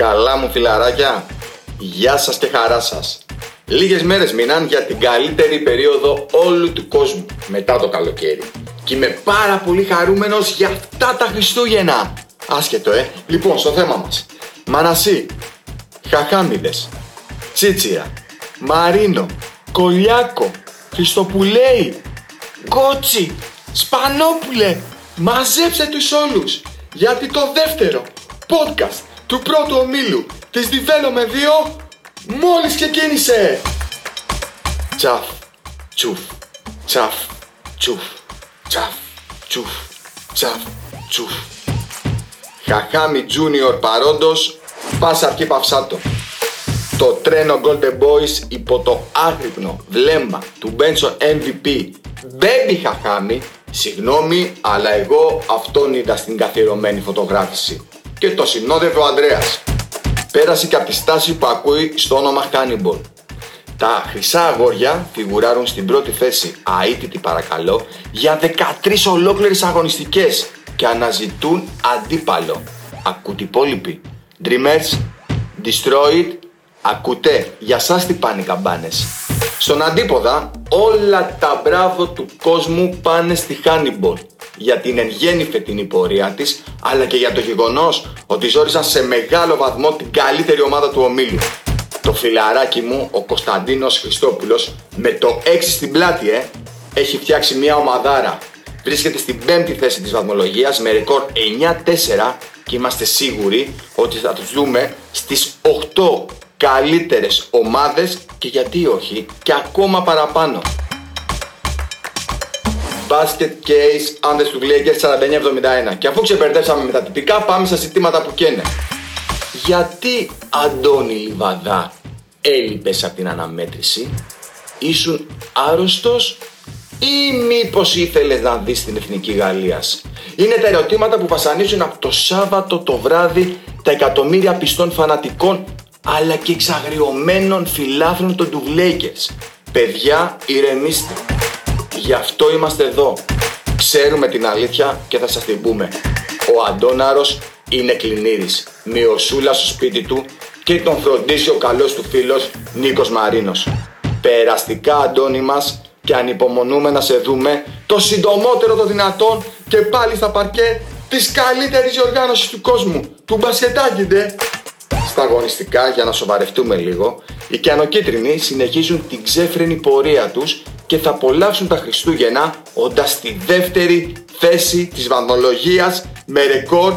Καλά μου φιλαράκια, γεια σας και χαρά σας. Λίγες μέρες μείναν για την καλύτερη περίοδο όλου του κόσμου μετά το καλοκαίρι. Και είμαι πάρα πολύ χαρούμενος για αυτά τα Χριστούγεννα. Άσχετο ε. Λοιπόν, στο θέμα μας. Μανασί, Χαχάμιδες, Τσίτσιρα, Μαρίνο, Κολιάκο, Χριστοπουλέη, Κότσι, Σπανόπουλε. Μαζέψε τους όλους. Γιατί το δεύτερο podcast του πρώτου ομίλου της Development 2 μόλις ξεκίνησε. Τσαφ, τσουφ, τσαφ, τσουφ, τσαφ, τσουφ, τσαφ, τσουφ. Χαχάμι Junior παρόντος, πάσα αρχή παυσάτο. Το τρένο Golden Boys υπό το άγρυπνο βλέμμα του Μπένσο MVP Baby Χαχάμι Συγγνώμη, αλλά εγώ αυτόν είδα στην καθιερωμένη φωτογράφηση και το συνόδευε ο Ανδρέας. Πέρασε και από τη στάση που ακούει στο όνομα Hannibal. Τα χρυσά αγόρια φιγουράρουν στην πρώτη θέση, αίτητη παρακαλώ, για 13 ολόκληρες αγωνιστικές και αναζητούν αντίπαλο. Ακούτε υπόλοιποι. Dreamers, Destroyed, ακούτε. Για σας τι πάνε οι καμπάνες. Στον αντίποδα, όλα τα μπράβο του κόσμου πάνε στη Hannibal για την εν γέννη φετινή πορεία της, αλλά και για το γεγονός ότι ζόρισαν σε μεγάλο βαθμό την καλύτερη ομάδα του ομίλου. Το φιλαράκι μου, ο Κωνσταντίνος Χριστόπουλος, με το 6 στην πλάτη, ε, έχει φτιάξει μια ομαδάρα. Βρίσκεται στην πέμπτη θέση της βαθμολογίας με ρεκόρ 9-4 και είμαστε σίγουροι ότι θα τους δούμε στις 8 καλύτερες ομάδες και γιατί όχι και ακόμα παραπάνω. Basket Case Άνδρες του Lakers 49-71 και αφού ξεπερδέψαμε με τα τυπικά πάμε στα ζητήματα που καίνε. Γιατί Αντώνη Λιβαδά έλειπες από την αναμέτρηση, ήσουν άρρωστος ή μήπως ήθελες να δεις την Εθνική Γαλλίας; Είναι τα ερωτήματα που βασανίζουν από το Σάββατο το βράδυ τα εκατομμύρια πιστών φανατικών αλλά και εξαγριωμένων φιλάθλων των Ντουγλέικες. Παιδιά, ηρεμήστε. Γι' αυτό είμαστε εδώ. Ξέρουμε την αλήθεια και θα σας την πούμε. Ο Αντώναρος είναι κλινήρης. Μειοσούλα στο σπίτι του και τον φροντίζει ο καλός του φίλος Νίκος Μαρίνος. Περαστικά Αντώνη μας και ανυπομονούμε να σε δούμε το συντομότερο το δυνατόν και πάλι στα παρκέ της καλύτερης οργάνωσης του κόσμου, του μπασκετάκι στα αγωνιστικά για να σοβαρευτούμε λίγο, οι κιανοκίτρινοι συνεχίζουν την ξέφρενη πορεία τους και θα απολαύσουν τα Χριστούγεννα όντας στη δεύτερη θέση της βαθμολογίας με ρεκόρ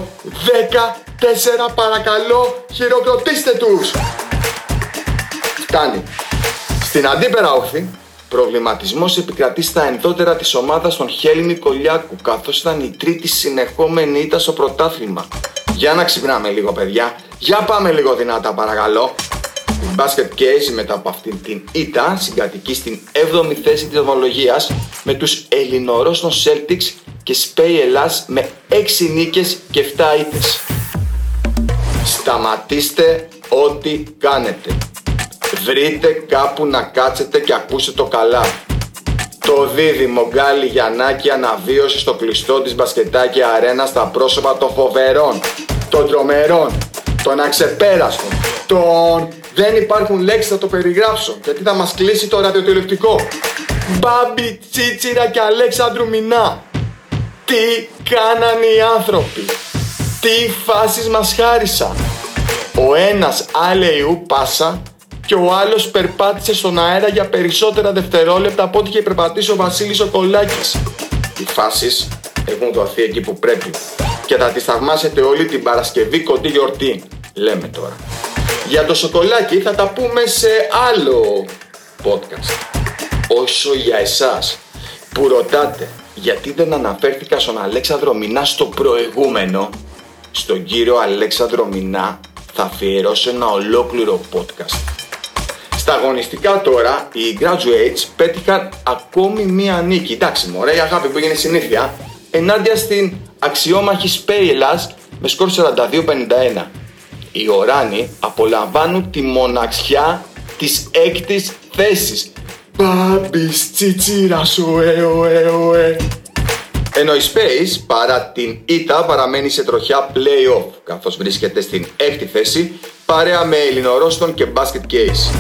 14 παρακαλώ χειροκροτήστε τους! Φτάνει. Στην αντίπερα όχθη, προβληματισμός επικρατεί στα ενδότερα της ομάδας των Χέλμη Κολιάκου καθώς ήταν η τρίτη συνεχόμενη ήττα στο πρωτάθλημα. Για να ξυπνάμε λίγο παιδιά. Για πάμε λίγο δυνατά παρακαλώ. Η Basket Case μετά από αυτήν την ήττα συγκατοικεί στην 7η θέση της ομολογίας με τους Ελληνορός των Celtics και Σπέι Ελλάς με 6 νίκες και 7 ήττες. Σταματήστε ό,τι κάνετε. Βρείτε κάπου να κάτσετε και ακούσετε το καλά. Το δίδυμο Γκάλι Γιαννάκη αναβίωσε στο κλειστό της μπασκετάκι αρένα στα πρόσωπα των φοβερών, των τρομερών, των αξεπέραστων, των... Δεν υπάρχουν λέξεις να το περιγράψω γιατί θα μας κλείσει το ραδιοτηλεοπτικό. Μπάμπι Τσίτσιρα και Αλέξανδρου Μινά. Τι κάνανε οι άνθρωποι. Τι φάσεις μας χάρισαν. Ο ένας άλεϊου πάσα και ο άλλος περπάτησε στον αέρα για περισσότερα δευτερόλεπτα από ό,τι είχε περπατήσει ο Βασίλης ο Κολάκης. Οι φάσεις έχουν δοθεί εκεί που πρέπει και θα τις θαυμάσετε όλη την Παρασκευή κοντή γιορτή, λέμε τώρα. Για το σοκολάκι θα τα πούμε σε άλλο podcast. Όσο για εσάς που ρωτάτε γιατί δεν αναφέρθηκα στον Αλέξανδρο Μινά στο προηγούμενο, στον κύριο Αλέξανδρο Μινά θα αφιερώσω ένα ολόκληρο podcast. Στα αγωνιστικά τώρα, οι graduates πέτυχαν ακόμη μία νίκη. Εντάξει, μωρέ, η αγάπη που έγινε συνήθεια. Ενάντια στην αξιόμαχη Σπέιλας με σκορ 42-51. Οι Οράνοι απολαμβάνουν τη μοναξιά της έκτης θέσης. Μπάμπης τσιτσίρας, οε, οε, οε. Ενώ η Space παρά την ήττα παραμένει σε τροχιά play-off καθώς βρίσκεται στην έκτη θέση παρέα με Ελληνορόστον και Basket Case.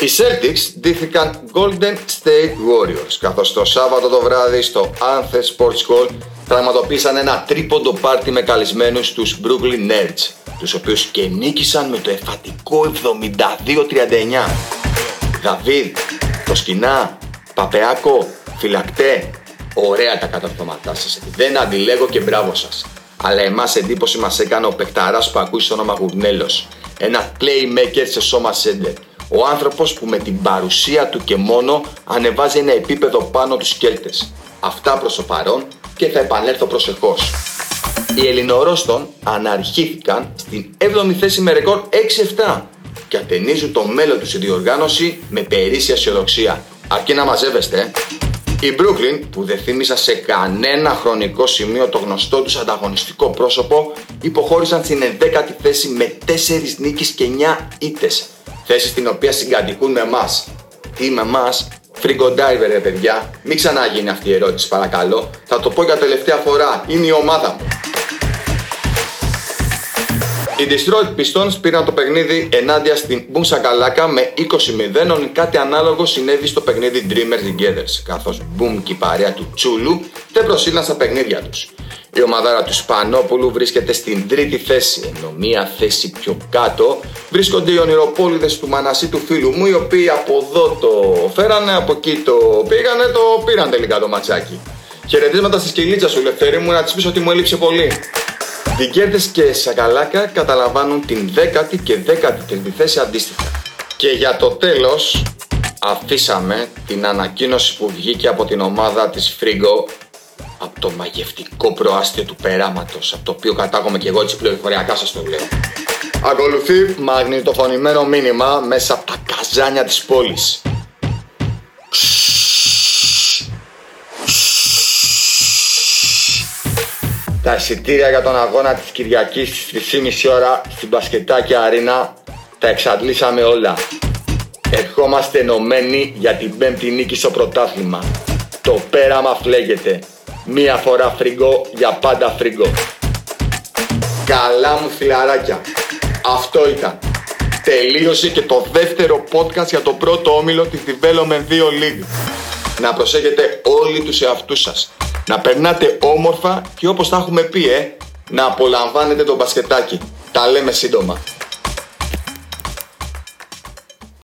Οι Celtics ντύθηκαν Golden State Warriors, καθώς το Σάββατο το βράδυ στο Anthem Sports Hall πραγματοποίησαν ένα τρίποντο πάρτι με καλεσμένους τους Brooklyn Nets, τους οποίους και νίκησαν με το εφατικό 72-39. Δαβίδ, το σκηνά, Παπεάκο, Φυλακτέ, ωραία τα καταρτώματά σας, δεν αντιλέγω και μπράβο σας. Αλλά εμάς εντύπωση μας έκανε ο παιχταράς που ακούει στο όνομα Γουρνέλος, ένα playmaker σε σώμα σέντερ, ο άνθρωπος που με την παρουσία του και μόνο ανεβάζει ένα επίπεδο πάνω τους Κέλτες. Αυτά προς το παρόν και θα επανέλθω προσεχώς. Οι Ελληνορόστον αναρχήθηκαν στην 7η θέση με ρεκόρ 6-7 και ατενίζουν το μέλλον τους στη διοργάνωση με περίσσια αισιοδοξία. Αρκεί να μαζεύεστε. Ε. Οι Brooklyn, που δεν θύμισαν σε κανένα χρονικό σημείο το γνωστό τους ανταγωνιστικό πρόσωπο, υποχώρησαν στην 11η θέση με 4 νίκες και 9 ήττες θέση στην οποία συγκατοικούν με εμάς. Τι με εμάς, Φρίγκο Diver, ρε παιδιά. Μην ξαναγίνει αυτή η ερώτηση, παρακαλώ. Θα το πω για τελευταία φορά. Είναι η ομάδα μου. Οι Detroit Pistons πήραν το παιχνίδι ενάντια στην Boom Sakalaka με 20-0, κάτι ανάλογο συνέβη στο παιχνίδι Dreamers Together, καθώς Boom και η παρέα του Τσούλου δεν προσήλαν στα παιχνίδια τους. Η ομαδάρα του Σπανόπουλου βρίσκεται στην τρίτη θέση, ενώ μία θέση πιο κάτω βρίσκονται οι ονειροπόλυδες του Μανασί του φίλου μου, οι οποίοι από εδώ το φέρανε, από εκεί το πήγανε, το πήραν τελικά το ματσάκι. Χαιρετίσματα στη σκυλίτσα σου, Λευτέρη μου, να της πεις ότι μου έλειψε πολύ. Δικέρτες και Σακαλάκα καταλαμβάνουν την 10η και 13η θέση αντίστοιχα. Και για το τέλος αφήσαμε την ανακοίνωση που βγήκε από την ομάδα της Φρίγκο από το μαγευτικό προάστιο του περάματος από το οποίο κατάγομαι και εγώ έτσι πληροφοριακά σας το λέω. Ακολουθεί μαγνητοφωνημένο μήνυμα μέσα από τα καζάνια της πόλης. Τα εισιτήρια για τον αγώνα της Κυριακής στις 3.30 ώρα στην Πασκετάκη Αρίνα τα εξαντλήσαμε όλα. Ερχόμαστε ενωμένοι για την πέμπτη νίκη στο πρωτάθλημα. Το πέραμα φλέγεται. Μία φορά φρίγκο, για πάντα φρίγκο. Καλά μου φιλαράκια. Αυτό ήταν. Τελείωσε και το δεύτερο podcast για το πρώτο όμιλο της Development 2 League. Να προσέχετε όλοι τους εαυτούς σας να περνάτε όμορφα και όπως τα έχουμε πει, ε, να απολαμβάνετε το μπασκετάκι. Τα λέμε σύντομα.